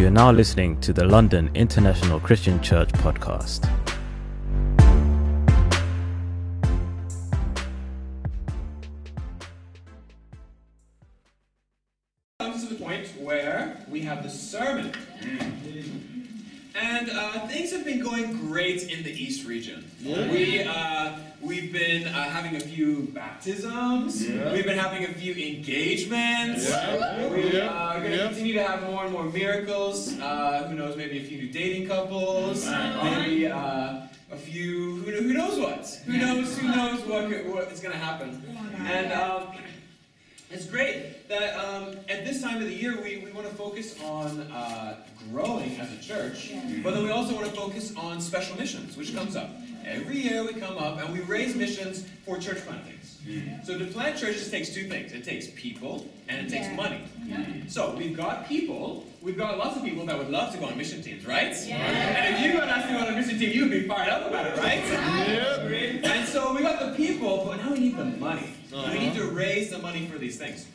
You are now listening to the London International Christian Church podcast. comes to the point where we have the sermon. And uh, things have been going great in the East region. We, uh, we've been uh, having a few baptisms, Yeah. we've been having a few engagements, Yeah. we Yeah. are going to Yeah. continue to have more and more miracles. Year we, we want to focus on uh, growing as a church, but then we also want to focus on special missions, which comes up. Every year we come up and we raise missions for church plantings. So to plant churches takes two things it takes people and it takes Yeah. money. So we've got people, we've got lots of people that would love to go on mission teams, right? And if you got asked to go on a mission team, you'd be fired up about it, right? And so we got the people, but now we need the money. Uh-huh. We need to raise the money for these things.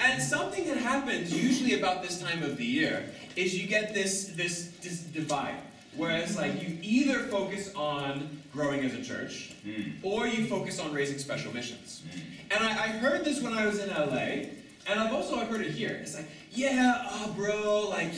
And something that happens usually about this time of the year is you get this this this divide. Whereas like you either focus on growing as a church hmm. or you focus on raising special missions. Hmm. And I, I heard this when I was in LA, and I've also I heard it here. It's like, yeah, oh bro, like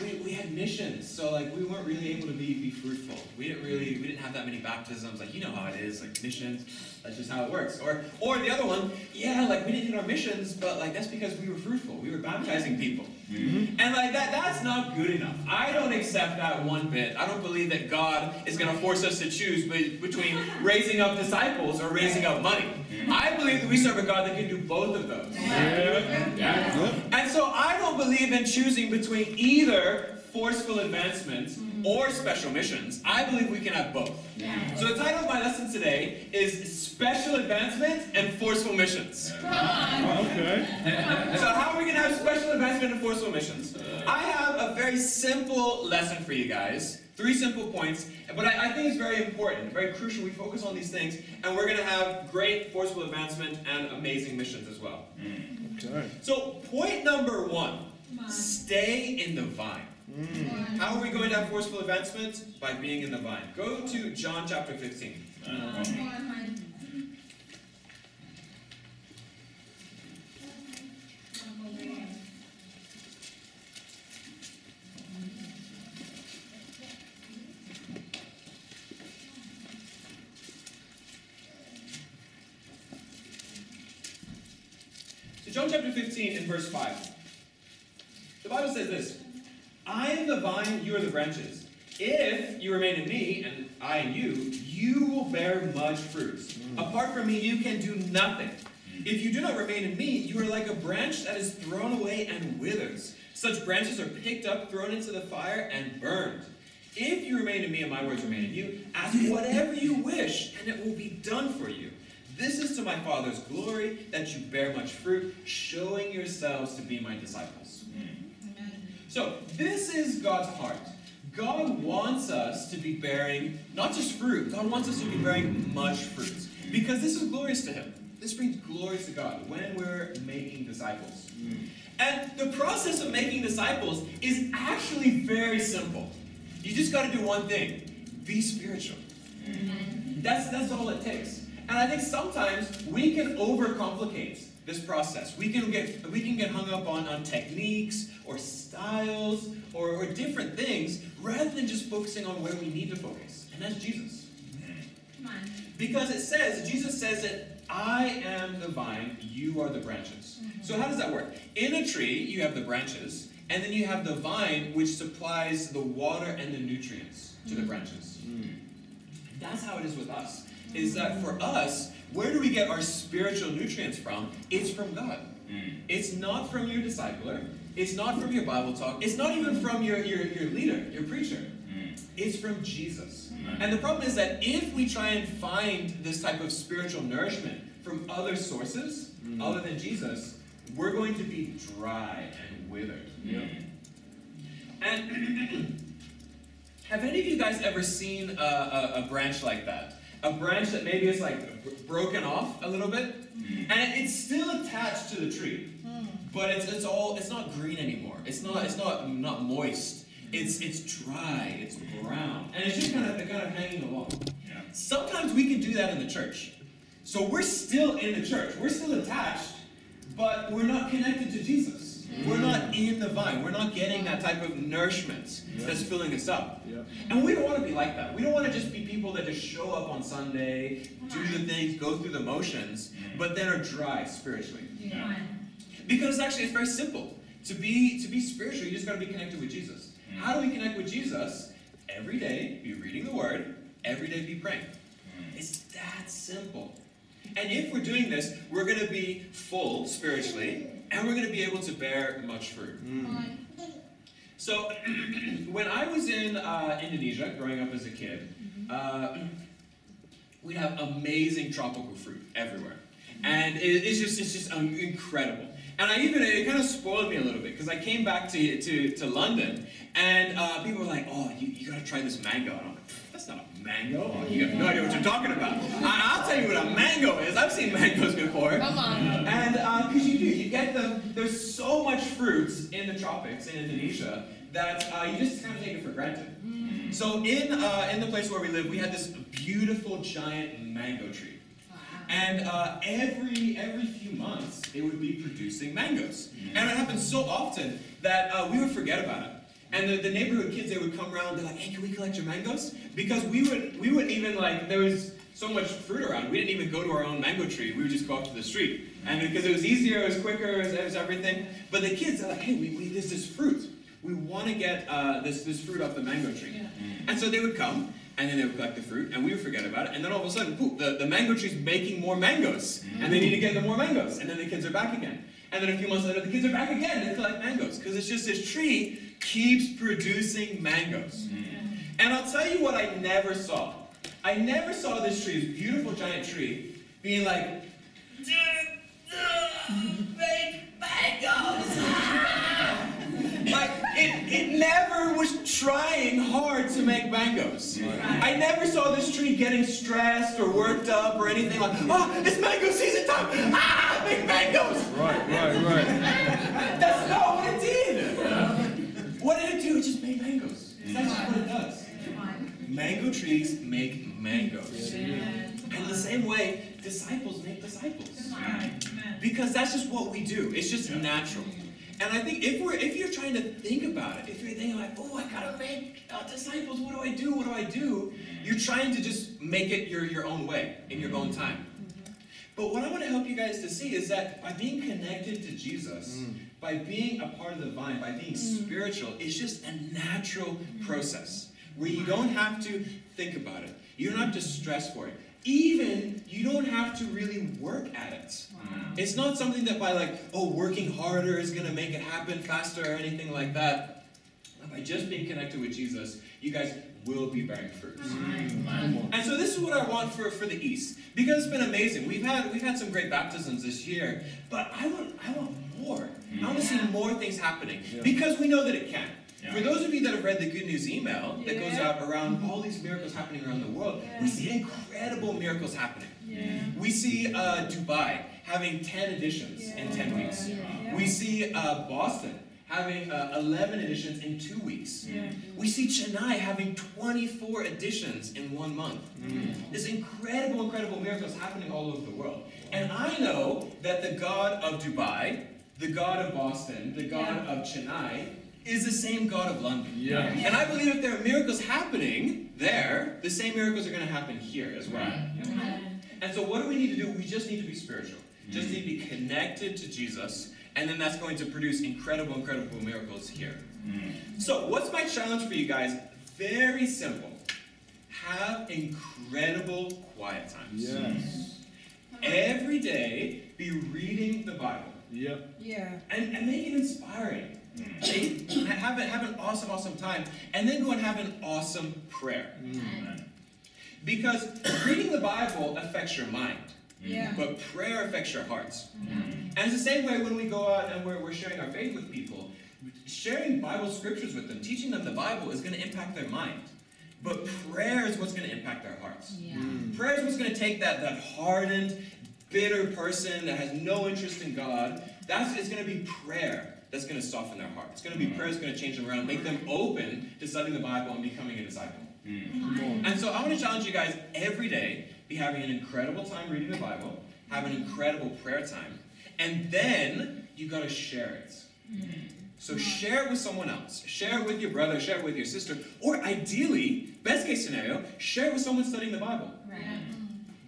we, we had missions, so like we weren't really able to be, be fruitful. We didn't really we didn't have that many baptisms. Like you know how it is, like missions. That's just how it works. Or or the other one, yeah, like we didn't hit our missions, but like that's because we were fruitful. We were baptizing people. Mm-hmm. And like that that's not good enough. I don't accept that one bit. I don't believe that God is gonna force us to choose between raising up disciples or raising up money. I believe that we serve a God that can do both of those. Yeah. And so I don't believe in choosing between either forceful advancement mm-hmm. or special missions. I believe we can have both. So the title of my lesson today is Special Advancement and Forceful Missions. Okay. So how are we going to have special advancement and forceful missions? I have a very simple lesson for you guys. Three simple points, but I, I think it's very important, very crucial. We focus on these things, and we're going to have great forceful advancement and amazing missions as well. Okay. So, point number one stay in the vine. How are we going to have forceful advancement? By being in the vine. Go to John chapter 15. So, John chapter 15 in verse 5. The Bible says this I am the vine, you are the branches. If you remain in me, and I in you, you will bear much fruit. Mm. Apart from me, you can do nothing. If you do not remain in me, you are like a branch that is thrown away and withers. Such branches are picked up, thrown into the fire, and burned. If you remain in me and my words remain in you, ask whatever you wish, and it will be done for you. This is to my Father's glory that you bear much fruit, showing yourselves to be my disciples. Amen. So, this is God's heart. God wants us to be bearing not just fruit, God wants us to be bearing much fruit. Because this is glorious to Him. This brings glory to God when we're making disciples. Hmm. And the process of making disciples is actually very simple. You just got to do one thing be spiritual. That's, that's all it takes. And I think sometimes we can overcomplicate this process. We can get, we can get hung up on, on techniques or styles or, or different things rather than just focusing on where we need to focus. And that's Jesus. Come on. Because it says, Jesus says that I am the vine, you are the branches. Mm-hmm. So how does that work? In a tree, you have the branches, and then you have the vine, which supplies the water and the nutrients to the mm-hmm. branches. Mm. That's how it is with us. Is that for us, where do we get our spiritual nutrients from? It's from God. Hmm. It's not from your discipler. It's not from your Bible talk. It's not even from your, your, your leader, your preacher. Hmm. It's from Jesus. Hmm. And the problem is that if we try and find this type of spiritual nourishment from other sources other than Jesus, we're going to be dry and withered. And have any of you guys ever seen a, a, a branch like that? A branch that maybe is like broken off a little bit? Hmm. And it's still attached to the tree. Hmm. But it's, it's all it's not green anymore. It's not it's not not moist. It's it's dry, it's brown. And it's just kind of kind of hanging along. Sometimes we can do that in the church. So we're still in the church. We're still attached, but we're not connected to Jesus. We're not in the vine. We're not getting that type of nourishment that's filling us up. Yeah. And we don't want to be like that. We don't want to just be people that just show up on Sunday, do the things, go through the motions, mm. but then are dry spiritually. Because actually it's very simple. To be to be spiritual, you just got to be connected with Jesus. Mm. How do we connect with Jesus? Every day, be reading the Word. Every day, be praying. Mm. It's that simple. And if we're doing this, we're going to be full spiritually, and we're going to be able to bear much fruit. So, when I was in uh, Indonesia, growing up as a kid, uh, we have amazing tropical fruit everywhere, and it, it's just it's just um, incredible. And I even it kind of spoiled me a little bit because I came back to, to, to London, and uh, people were like, "Oh, you, you got to try this mango." And I'm like, "That's not a mango. Oh, you have no idea what you're talking about." I, I'll tell you what a mango is. I've seen mangoes before. Come on. And because you do, you get them. There's so much fruits in the tropics in Indonesia that uh, you just kind of take it for granted. So in uh, in the place where we live, we had this beautiful giant mango tree, and uh, every every few months it would be producing mangoes, and it happened so often that uh, we would forget about it. And the, the neighborhood kids they would come around. They're like, "Hey, can we collect your mangoes?" Because we would we wouldn't even like there was so much fruit around. We didn't even go to our own mango tree. We would just go up to the street, and because it was easier, it was quicker, it was, it was everything. But the kids are like, "Hey, we, we there's this fruit. We want to get uh, this this fruit off the mango tree." And so they would come, and then they would collect the fruit, and we would forget about it. And then all of a sudden, poof, the, the mango tree's making more mangoes. And they need to get the more mangoes. And then the kids are back again. And then a few months later, the kids are back again to collect mangoes. Because it's just this tree keeps producing mangoes. And I'll tell you what I never saw. I never saw this tree, this beautiful giant tree, being like, make mangoes! like, it, it never was trying hard to make mangoes. I never saw this tree getting stressed or worked up or anything like, ah, it's mango season time! Ah, make mangoes! Right, right, right. That's not what it did! What did it do? It just made mangoes. That's just what it does. Mango trees make mangoes. And the same way, disciples make disciples. Because that's just what we do. It's just natural. And I think if we're if you're trying to think about it, if you're thinking like, oh, I gotta make uh, disciples, what do I do? What do I do? You're trying to just make it your your own way in your own time. But what I want to help you guys to see is that by being connected to Jesus, mm. by being a part of the vine, by being spiritual, it's just a natural process where you don't have to think about it. You don't have to stress for it. Even you don't have to really work at it. It's not something that by like, oh, working harder is gonna make it happen faster or anything like that. By just being connected with Jesus, you guys will be bearing fruit. And so this is what I want for, for the East. Because it's been amazing. We've had we've had some great baptisms this year, but I want I want more. Mm. I want to see more things happening. Yeah. Because we know that it can. Yeah. For those of you that have read the good news email that goes out around all these miracles happening around the world, we see incredible miracles happening. We see uh, Dubai having 10 editions in 10 weeks. We see uh, Boston having uh, 11 editions in two weeks. We see Chennai having 24 editions in one month. There's incredible, incredible miracles happening all over the world. And I know that the God of Dubai, the God of Boston, the God of Chennai, is the same God of London. Yeah. And I believe if there are miracles happening there, the same miracles are going to happen here as well. And so, what do we need to do? We just need to be spiritual. Just need to be connected to Jesus, and then that's going to produce incredible, incredible miracles here. Mm. So, what's my challenge for you guys? Very simple. Have incredible quiet times. Yes. Every day, be reading the Bible Yep. Yeah. and, and make it inspiring. Make- have, it, have an awesome, awesome time, and then go and have an awesome prayer. Because reading the Bible affects your mind, Yeah. but prayer affects your hearts. Mm-hmm. And it's the same way when we go out and we're, we're sharing our faith with people. Sharing Bible scriptures with them, teaching them the Bible is going to impact their mind. But prayer is what's going to impact their hearts. Mm. Prayer is what's going to take that, that hardened, bitter person that has no interest in God, that's it's going to be prayer that's going to soften their heart. It's going to be mm. prayer that's going to change them around, make them open to studying the Bible and becoming a disciple. Mm. And so I want to challenge you guys every day be having an incredible time reading the Bible, have an incredible prayer time, and then you got to share it. Mm. So share it with someone else. Share it with your brother, share it with your sister, or ideally, best case scenario, share it with someone studying the Bible.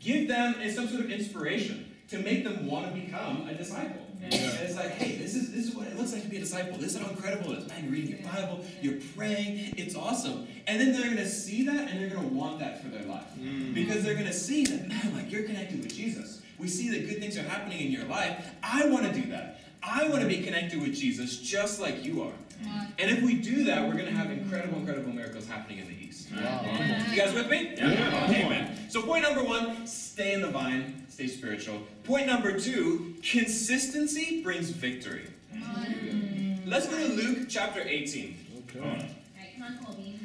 Give them some sort of inspiration to make them want to become a disciple. And it's like, hey, this is this is what it looks like to be a disciple. This is how incredible it is. Man, you're reading your Bible, you're praying, it's awesome. And then they're gonna see that and they're gonna want that for their life. Mm. Because they're gonna see that, man, like you're connected with Jesus. We see that good things are happening in your life. I want to do that. I want to be connected with Jesus just like you are. Mm. And if we do that, we're going to have incredible, incredible miracles happening in the East. You guys with me? Yeah. Amen. So point number one, stay in the vine, stay spiritual. Point number two, consistency brings victory. Mm. Let's go to Luke chapter 18. Okay. Right, come on, Colby.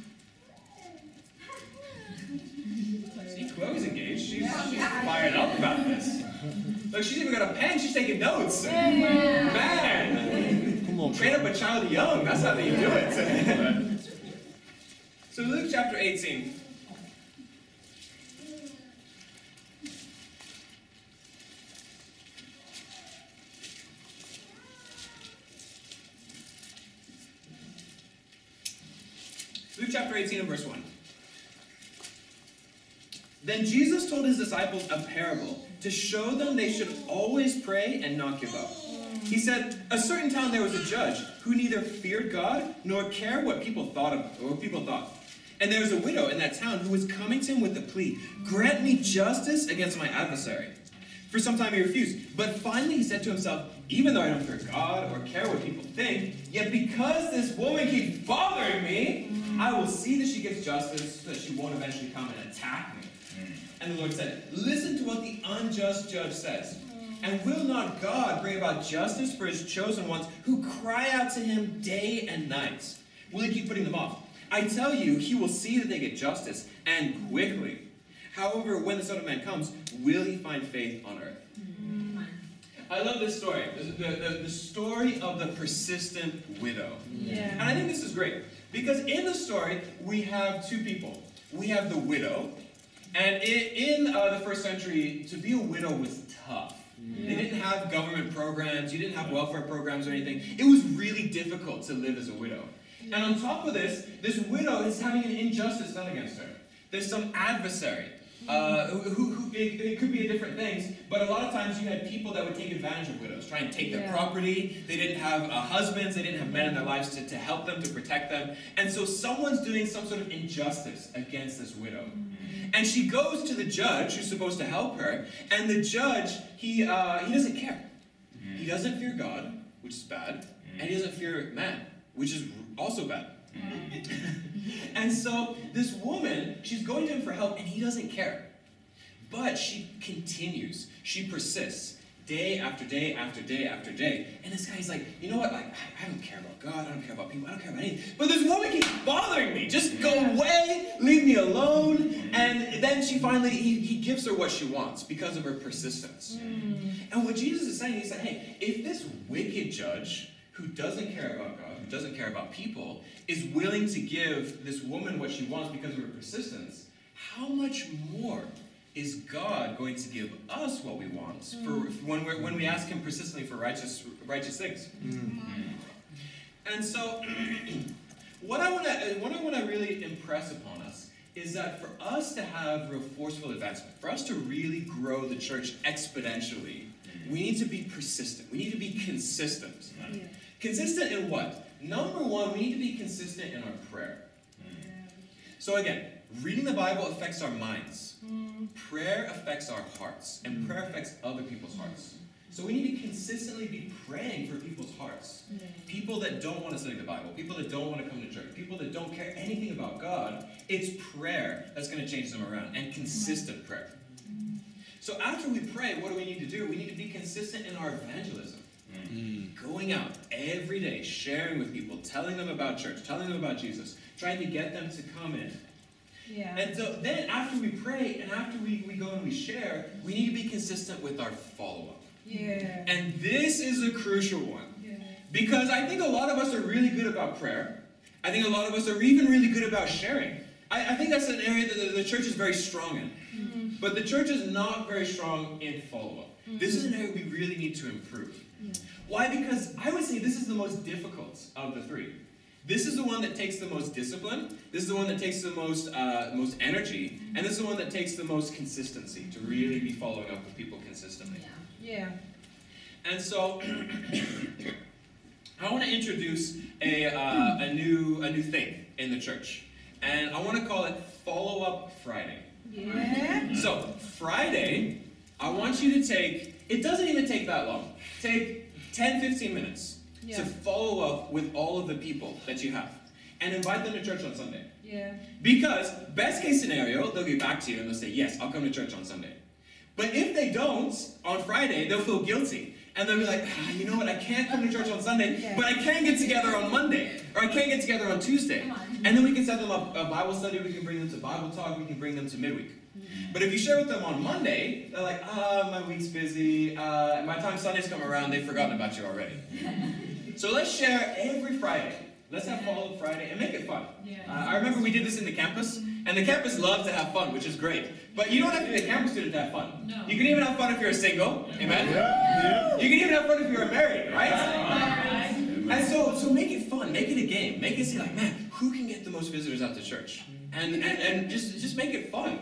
See, Chloe's engaged. She's, she's fired up about this. Look, she's even got a pen. She's taking notes. Man, Come on. train up a child young. That's how you do it. so Luke chapter 18. Chapter 18 and verse 1. Then Jesus told his disciples a parable to show them they should always pray and not give up. He said, A certain town there was a judge who neither feared God nor cared what people thought of or what people thought. And there was a widow in that town who was coming to him with the plea, Grant me justice against my adversary. For some time he refused. But finally he said to himself, Even though I don't fear God or care what people think, yet because this woman keeps bothering me, I will see that she gets justice so that she won't eventually come and attack me. Hmm. And the Lord said, Listen to what the unjust judge says. And will not God bring about justice for his chosen ones who cry out to him day and night? Will he keep putting them off? I tell you, he will see that they get justice, and quickly. However, when the Son of Man comes, will he find faith on earth? I love this story. The, the, the story of the persistent widow. And I think this is great because in the story, we have two people. We have the widow, and i in uh, the first century, to be a widow was tough. They didn't have government programs, you didn't have welfare programs or anything. It was really difficult to live as a widow. And on top of this, this widow is having an injustice done against her. There's some adversary. Uh, who, who, it, it could be a different things, but a lot of times you had people that would take advantage of widows, try and take their Yeah. property. They didn't have uh, husbands, they didn't have men in their lives to, to help them, to protect them. And so someone's doing some sort of injustice against this widow. And she goes to the judge who's supposed to help her, and the judge, he, uh, he doesn't care. He doesn't fear God, which is bad, and he doesn't fear man, which is also bad. Mm. and so this woman, she's going to him for help, and he doesn't care. But she continues, she persists. Day after day after day after day. And this guy's like, you know what? Like, I I don't care about God. I don't care about people. I don't care about anything. But this woman keeps bothering me. Just go away. Leave me alone. And then she finally, he, he gives her what she wants because of her persistence. Mm. And what Jesus is saying, he said, hey, if this wicked judge who doesn't care about God, who doesn't care about people, is willing to give this woman what she wants because of her persistence, how much more is God going to give us what we want for mm. when, we when we ask Him persistently for righteous righteous things? Mm. And so, what I want to what I want to really impress upon us is that for us to have real forceful advancement, for us to really grow the church exponentially, mm. we need to be persistent. We need to be consistent. Consistent in what? Number one, we need to be consistent in our prayer. So again, reading the Bible affects our minds. Hmm. Prayer affects our hearts, and hmm. prayer affects other people's hearts. So we need to consistently be praying for people's hearts. People that don't want to study the Bible, people that don't want to come to church, people that don't care anything about God, it's prayer that's going to change them around, and consistent prayer. Hmm. So after we pray, what do we need to do? We need to be consistent in our evangelism. Going out every day, sharing with people, telling them about church, telling them about Jesus, trying to get them to come in. Yeah. And so then after we pray and after we, we go and we share, we need to be consistent with our follow-up. Yeah. And this is a crucial one. Yeah. Because I think a lot of us are really good about prayer. I think a lot of us are even really good about sharing. I, I think that's an area that the, the church is very strong in. Mm-hmm. But the church is not very strong in follow-up. This is an area we really need to improve. Yeah. Why? Because I would say this is the most difficult of the three. This is the one that takes the most discipline. This is the one that takes the most uh, most energy, and this is the one that takes the most consistency to really be following up with people consistently. Yeah. And so, I want to introduce a, uh, a new a new thing in the church, and I want to call it Follow Up Friday. Yeah. So Friday, I want you to take. It doesn't even take that long. Take 10, 15 minutes Yeah. to follow up with all of the people that you have, and invite them to church on Sunday. Yeah. Because best case scenario, they'll get back to you and they'll say, "Yes, I'll come to church on Sunday." But if they don't on Friday, they'll feel guilty. And they'll be like, ah, you know what, I can't come to church on Sunday, Yeah. but I can get together on Monday, or I can get together on Tuesday. And then we can set them up a Bible study, we can bring them to Bible talk, we can bring them to midweek. But if you share with them on Monday, they're like, ah, my week's busy, uh, by the time Sundays come around, they've forgotten about you already. so let's share every Friday. Let's have Follow Up Friday and make it fun. Yeah. Uh, I remember we did this in the campus, and the campus loves to have fun, which is great. But you don't have to be a campus student to have fun. No. You can even have fun if you're single. Amen? Yeah, You can even have fun if you're married, right? yeah. And so, so make it fun, make it a game, make it say like, man, who can get the most visitors out to church, and and, and just just make it fun.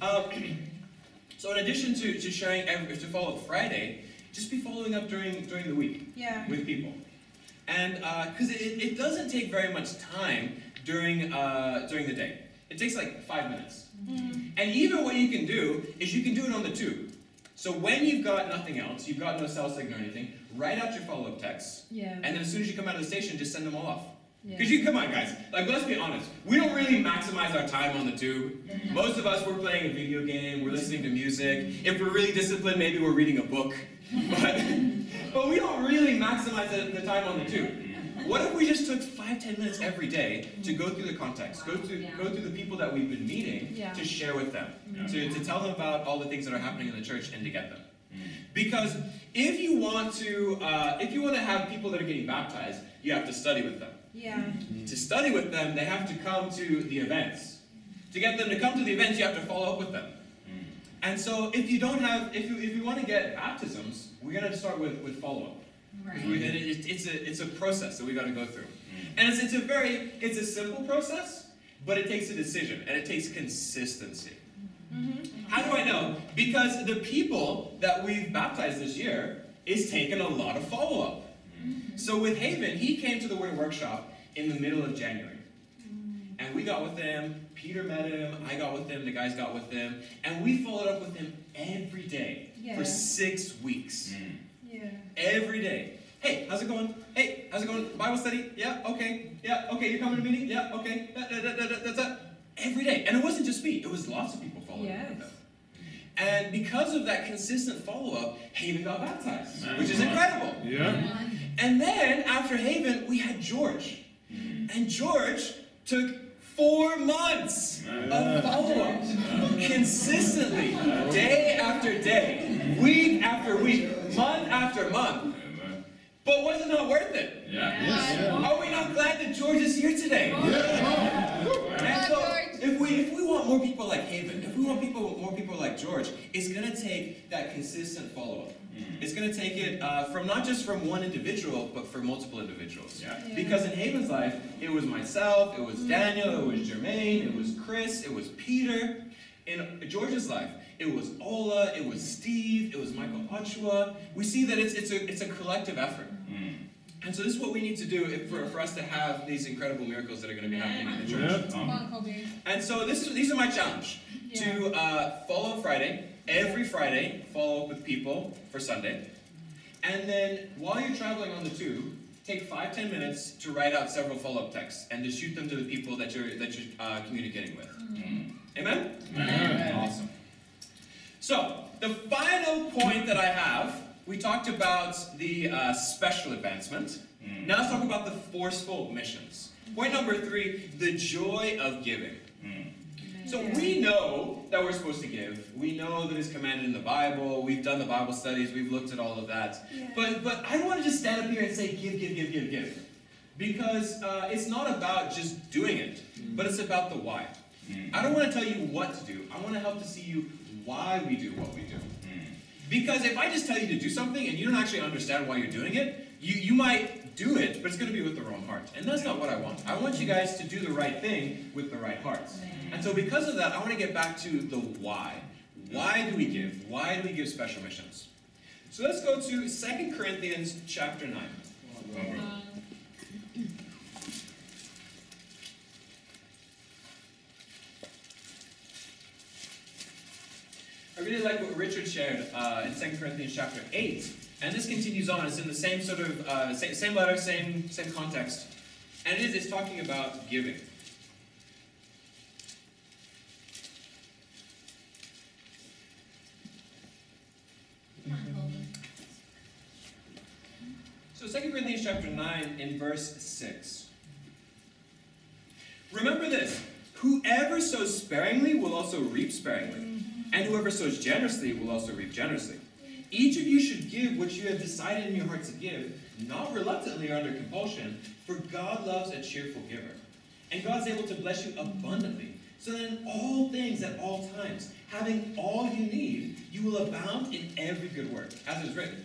Um, so in addition to, to sharing every, to follow up Friday, just be following up during during the week Yeah. with people, and because it, it doesn't take very much time during uh, during the day. It takes like five minutes. Mm. And even what you can do is you can do it on the tube. So when you've got nothing else, you've got no cell signal or anything, write out your follow-up texts. Yeah. And then as soon as you come out of the station, just send them all off. Yeah. Because you come on guys, like let's be honest, we don't really maximize our time on the tube. Most of us we're playing a video game, we're listening to music. If we're really disciplined, maybe we're reading a book. But, but we don't really maximize the, the time on the tube. What if we just took five, ten minutes every day to go through the context, go through go through the people that we've been meeting Yeah. to share with them, to, to tell them about all the things that are happening in the church and to get them. Because if you want to uh, if you want to have people that are getting baptized, you have to study with them. Yeah. To study with them, they have to come to the events. To get them to come to the events, you have to follow up with them. And so if you don't have, if you, if you want to get baptisms, we're going to start with, with follow-up. We- and it- it's, a, it's a process that we got to go through. And it's, it's a very, it's a simple process, but it takes a decision, and it takes consistency. Mm-hmm. How do I know? Because the people that we've baptized this year is taking a lot of follow-up. So with Haven, he came to the Word Workshop in the middle of January. And we got with him, Peter met him, I got with him, the guys got with him, and we followed up with him every day Yeah. for six weeks. Mm. Yeah. Every day. Hey, how's it going? Hey, how's it going? Bible study? Yeah, okay. Yeah, okay, you're coming to meeting? Yeah, okay. Da, da, da, da, da, That's it. Every day. And it wasn't just me, it was lots of people following up with Yes. him. And because of that consistent follow up, Haven got baptized, which is incredible. Yeah. And then after Haven, we had George. And George took four months of follow up consistently, day after day, week after week, month after month. But was it not worth it? Are we not glad that George is here today? And so, if we if we want more people like Haven, if we want people more people like George, it's gonna take that consistent follow up. It's gonna take it uh, from not just from one individual, but for multiple individuals. Yeah. Yeah. Because in Haven's life, it was myself, it was Daniel, it was Jermaine, it was Chris, it was Peter. In George's life, it was Ola, it was Steve, it was Michael Ochua. We see that it's, it's, a, it's a collective effort. And so this is what we need to do if, for, for us to have these incredible miracles that are going to be happening in the church. Yeah. Come on, Kobe. And so this is, these are my challenge. To uh, follow Friday, every Friday, follow up with people for Sunday. And then while you're traveling on the tube, take five, ten minutes to write out several follow-up texts and to shoot them to the people that you're, that you're uh, communicating with. Amen? Amen. Awesome. So, the final point that I have, we talked about the uh, special advancement. Now let's talk about the forceful missions. Point number three, the joy of giving. So we know that we're supposed to give. We know that it's commanded in the Bible. We've done the Bible studies. We've looked at all of that. Yeah. But but I don't want to just stand up here and say give, give, give, give, give, because uh, it's not about just doing it, but it's about the why. I don't want to tell you what to do. I want to help to see you why we do what we do. Because if I just tell you to do something and you don't actually understand why you're doing it, you, you might do it, but it's going to be with the wrong heart. And that's not what I want. I want you guys to do the right thing with the right hearts. And so because of that, I want to get back to the why. Why do we give? Why do we give special missions? So let's go to 2 Corinthians chapter 9. I really like what Richard shared uh, in 2 Corinthians chapter 8. And this continues on. It's in the same sort of, uh, same, same letter, same, same context. And it is, it's talking about giving. 2 Corinthians chapter 9 in verse 6. Remember this whoever sows sparingly will also reap sparingly, and whoever sows generously will also reap generously. Each of you should give what you have decided in your heart to give, not reluctantly or under compulsion, for God loves a cheerful giver. And God's able to bless you abundantly, so that in all things at all times, having all you need, you will abound in every good work. As it is written,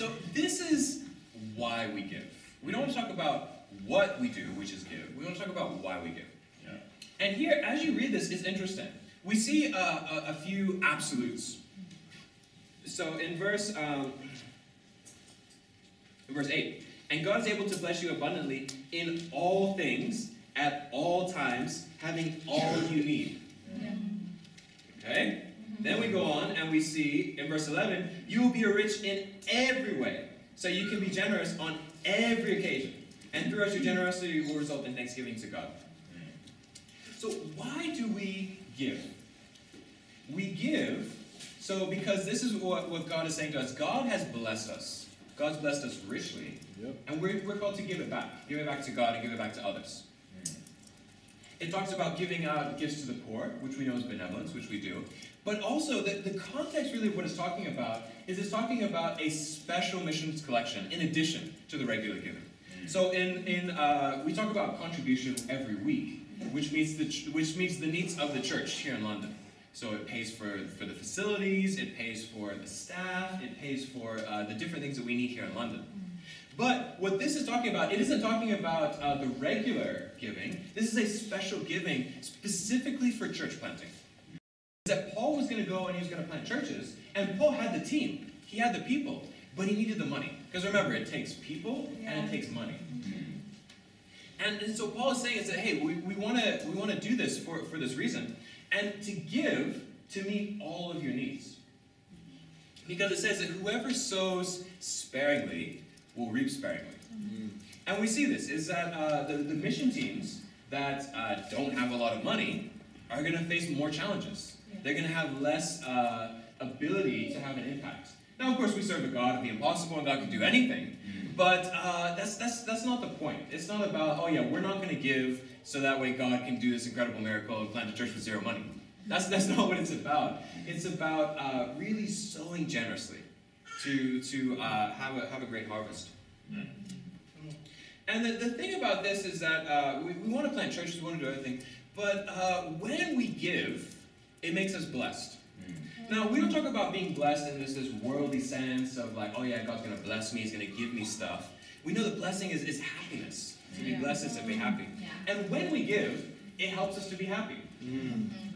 So this is why we give. We don't want to talk about what we do, which is give. We want to talk about why we give. Yeah. And here, as you read this, it's interesting. We see uh, a, a few absolutes. So in verse, um, in verse 8, and God is able to bless you abundantly in all things, at all times, having all you need. Okay? Then we go on and we see in verse 11, you will be rich in every way. So you can be generous on every occasion. And through us, your generosity will result in thanksgiving to God. So why do we give? We give so because this is what, what God is saying to us. God has blessed us. God's blessed us richly. Yep. And we're, we're called to give it back. Give it back to God and give it back to others. It talks about giving out gifts to the poor, which we know is benevolence, which we do. But also, the, the context really of what it's talking about is it's talking about a special missions collection in addition to the regular giving. So in, in uh, we talk about contribution every week, which meets the ch- which meets the needs of the church here in London. So it pays for, for the facilities, it pays for the staff, it pays for uh, the different things that we need here in London. But what this is talking about, it isn't talking about uh, the regular giving. This is a special giving specifically for church planting. That Paul was going to go and he was going to plant churches, and Paul had the team, he had the people, but he needed the money. Because remember, it takes people and it takes money. And, and so Paul is saying is that hey, we, we want to we want to do this for, for this reason, and to give to meet all of your needs. Because it says that whoever sows sparingly will reap sparingly. And we see this is that uh, the, the mission teams that uh, don't have a lot of money are going to face more challenges. They're going to have less uh, ability to have an impact. Now, of course, we serve a God of the impossible, and God can do anything. But uh, that's, that's, that's not the point. It's not about, oh yeah, we're not going to give so that way God can do this incredible miracle and plant a church with zero money. That's, that's not what it's about. It's about uh, really sowing generously to, to uh, have, a, have a great harvest. And the, the thing about this is that uh, we, we want to plant churches, we want to do everything, but uh, when we give, it makes us blessed. Now, we don't talk about being blessed in this, this worldly sense of like, oh yeah, God's going to bless me, He's going to give me stuff. We know the blessing is, is happiness. To be blessed is to be happy. Yeah. And when we give, it helps us to be happy.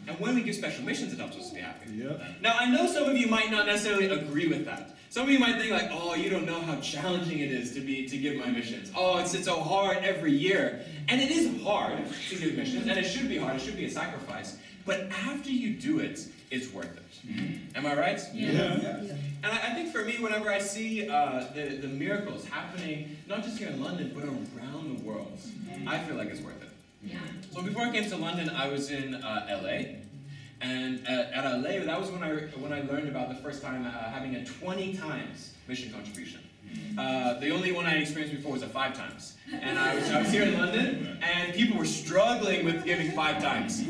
And when we give special missions, it helps us to be happy. Yep. Now, I know some of you might not necessarily agree with that. Some of you might think like, oh, you don't know how challenging it is to be to give my missions. Oh, it's, it's so hard every year. And it is hard to give missions, and it should be hard. It should be a sacrifice. But after you do it, it's worth it. Am I right? Yeah. And I, I think for me, whenever I see uh, the, the miracles happening, not just here in London, but around the world, I feel like it's worth it. Yeah. So before I came to London, I was in uh, LA. And at, at LA, that was when I, when I learned about the first time uh, having a 20 times mission contribution. Uh, the only one I had experienced before was a five times. And I was, I was here in London, and people were struggling with giving five times.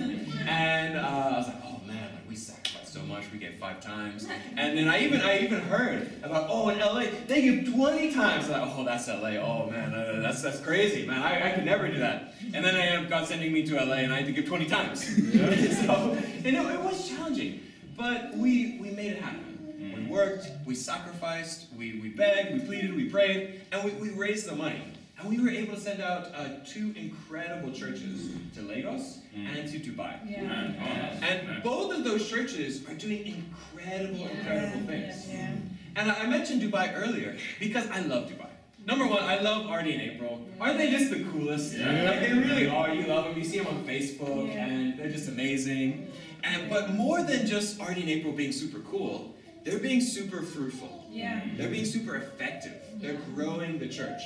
And uh, I was like, oh man, like we sacrifice so much, we get five times. And then I even I even heard about, oh, in LA, they give 20 times. Like, oh, that's LA. Oh man, uh, that's that's crazy, man. I, I could never do that. And then I up God sending me to LA, and I had to give 20 times. so, you know, it was challenging, but we we made it happen. We worked, we sacrificed, we, we begged, we pleaded, we prayed, and we, we raised the money. And we were able to send out uh, two incredible churches to Lagos and to Dubai. And both of those churches are doing incredible, incredible things. And I I mentioned Dubai earlier because I love Dubai. Number one, I love Artie and April. Aren't they just the coolest? Yeah. Like they really are. You love them. You see them on Facebook, Yeah. and they're just amazing. And but more than just Artie and April being super cool, they're being super fruitful. Yeah. They're being super effective. They're growing the church.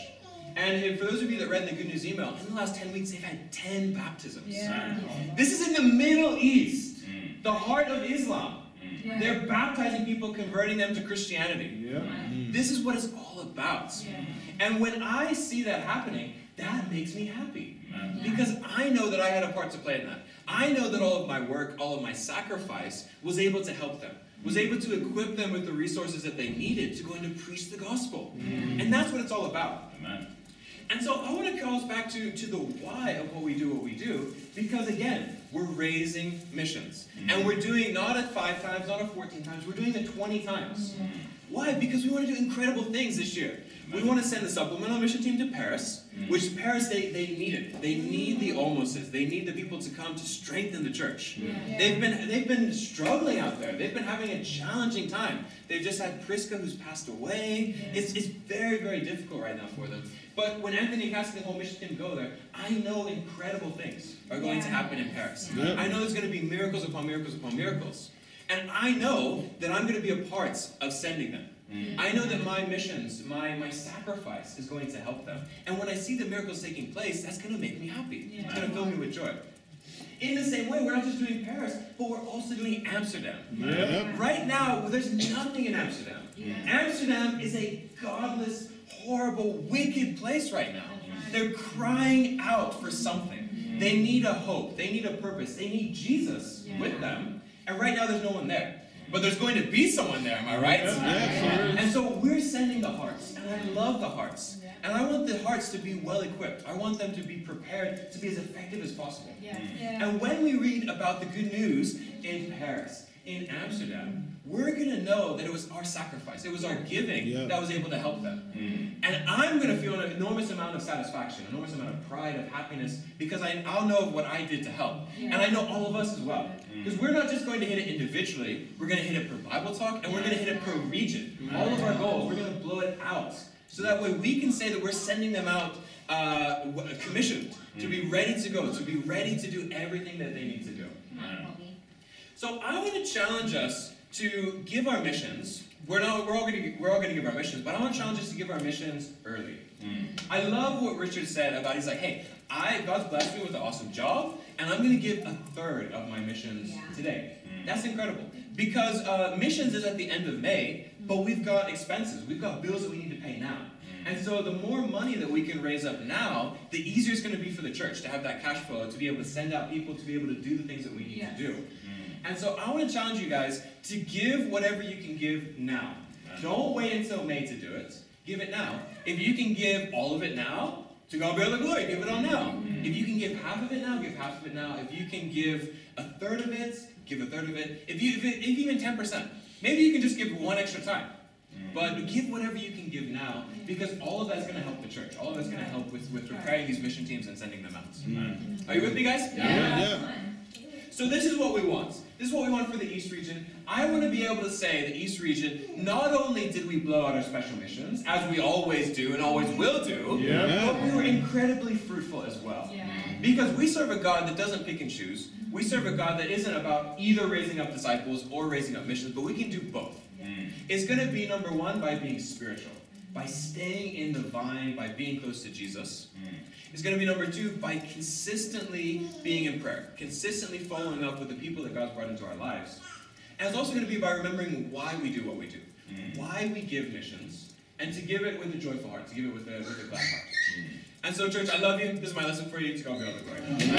And if- for those of you that read the Good News email, in the last 10 weeks, they've had 10 baptisms. Yeah. This is in the Middle East, mm. the heart of Islam. Mm. Yeah. They're baptizing people, converting them to Christianity. Yeah. Mm. This is what it's all about. Yeah. And when I see that happening, that makes me happy. Because I know that I had a part to play in that. I know that all of my work, all of my sacrifice was able to help them, was able to equip them with the resources that they needed to go in to preach the gospel. And that's what it's all about. And so I want to call us back to, to the why of what we do what we do, because again, we're raising missions. And mm-hmm. we're doing not at five times, not at 14 times, we're doing it 20 times. Mm-hmm. Why? Because we want to do incredible things this year. We want to send the supplemental mission team to Paris, mm-hmm. which Paris, they, they need it. They need the almoses. They need the people to come to strengthen the church. They've been they've been struggling out there. They've been having a challenging time. They've just had Priska who's passed away. It's, it's very, very difficult right now for them. But when Anthony Cassidy and the whole mission team go there, I know incredible things are going to happen in Paris. Yeah. I know there's going to be miracles upon miracles upon miracles. And I know that I'm going to be a part of sending them. Mm. I know that my missions, my, my sacrifice is going to help them. And when I see the miracles taking place, that's going to make me happy. It's going to fill me with joy. In the same way, we're not just doing Paris, but we're also doing Amsterdam. Yeah. Right now, there's nothing in Amsterdam. Amsterdam is a godless, horrible, wicked place right now. They're crying out for something. They need a hope. They need a purpose. They need Jesus with them. And right now, there's no one there. But there's going to be someone there, am I right? Yeah, And so we're sending the hearts, and I love the hearts. And I want the hearts to be well equipped. I want them to be prepared to be as effective as possible. Yeah. And when we read about the good news in Paris, in Amsterdam, we're going to know that it was our sacrifice, it was our giving Yeah. that was able to help them. Mm-hmm. And I'm going to feel an enormous amount of satisfaction, an enormous amount of pride, of happiness, because I, I'll know what I did to help. And I know all of us as well. Mm. Because we're not just going to hit it individually, we're going to hit it per Bible talk, and we're going to hit it per region. Mm. All of our goals, we're going to blow it out. So that way we can say that we're sending them out uh, w- commissioned to be mm. ready to go, to be ready to do everything that they need to do. So I want to challenge us to give our missions. We're not. We're all going to. We're all going to give our missions, but I want to challenge us to give our missions early. Hmm. I love what Richard said about. He's like, hey, I God's blessed me with an awesome job, and I'm going to give a third of my missions Yeah. today. Hmm. That's incredible because uh, missions is at the end of May, but we've got expenses. We've got bills that we need to pay now. Hmm. And so the more money that we can raise up now, the easier it's going to be for the church to have that cash flow, to be able to send out people, to be able to do the things that we need Yeah. to do. And so I want to challenge you guys to give whatever you can give now. Don't wait until May to do it. Give it now. If you can give all of it now, to God be all the glory, give it all now. If you can give half of it now, give half of it now. If you can give a third of it, give a third of it. If you if, it, if even 10%, maybe you can just give one extra time. But give whatever you can give now, because all of that's going to help the church. All of that's going to help with, with preparing these mission teams and sending them out. Mm. Are you with me, guys? Yeah. So this is what we want. This is what we want for the East region. I want to be able to say the East region, not only did we blow out our special missions, as we always do and always will do, Yeah. but we were incredibly fruitful as well. Because we serve a God that doesn't pick and choose. We serve a God that isn't about either raising up disciples or raising up missions, but we can do both. It's going to be number one by being spiritual, by staying in the vine, by being close to Jesus. It's going to be number two by consistently being in prayer, consistently following up with the people that God's brought into our lives. And it's also going to be by remembering why we do what we do, why we give missions, and to give it with a joyful heart, to give it with a, with a glad heart. And so, church, I love you. This is my lesson for you. To go be all the glory.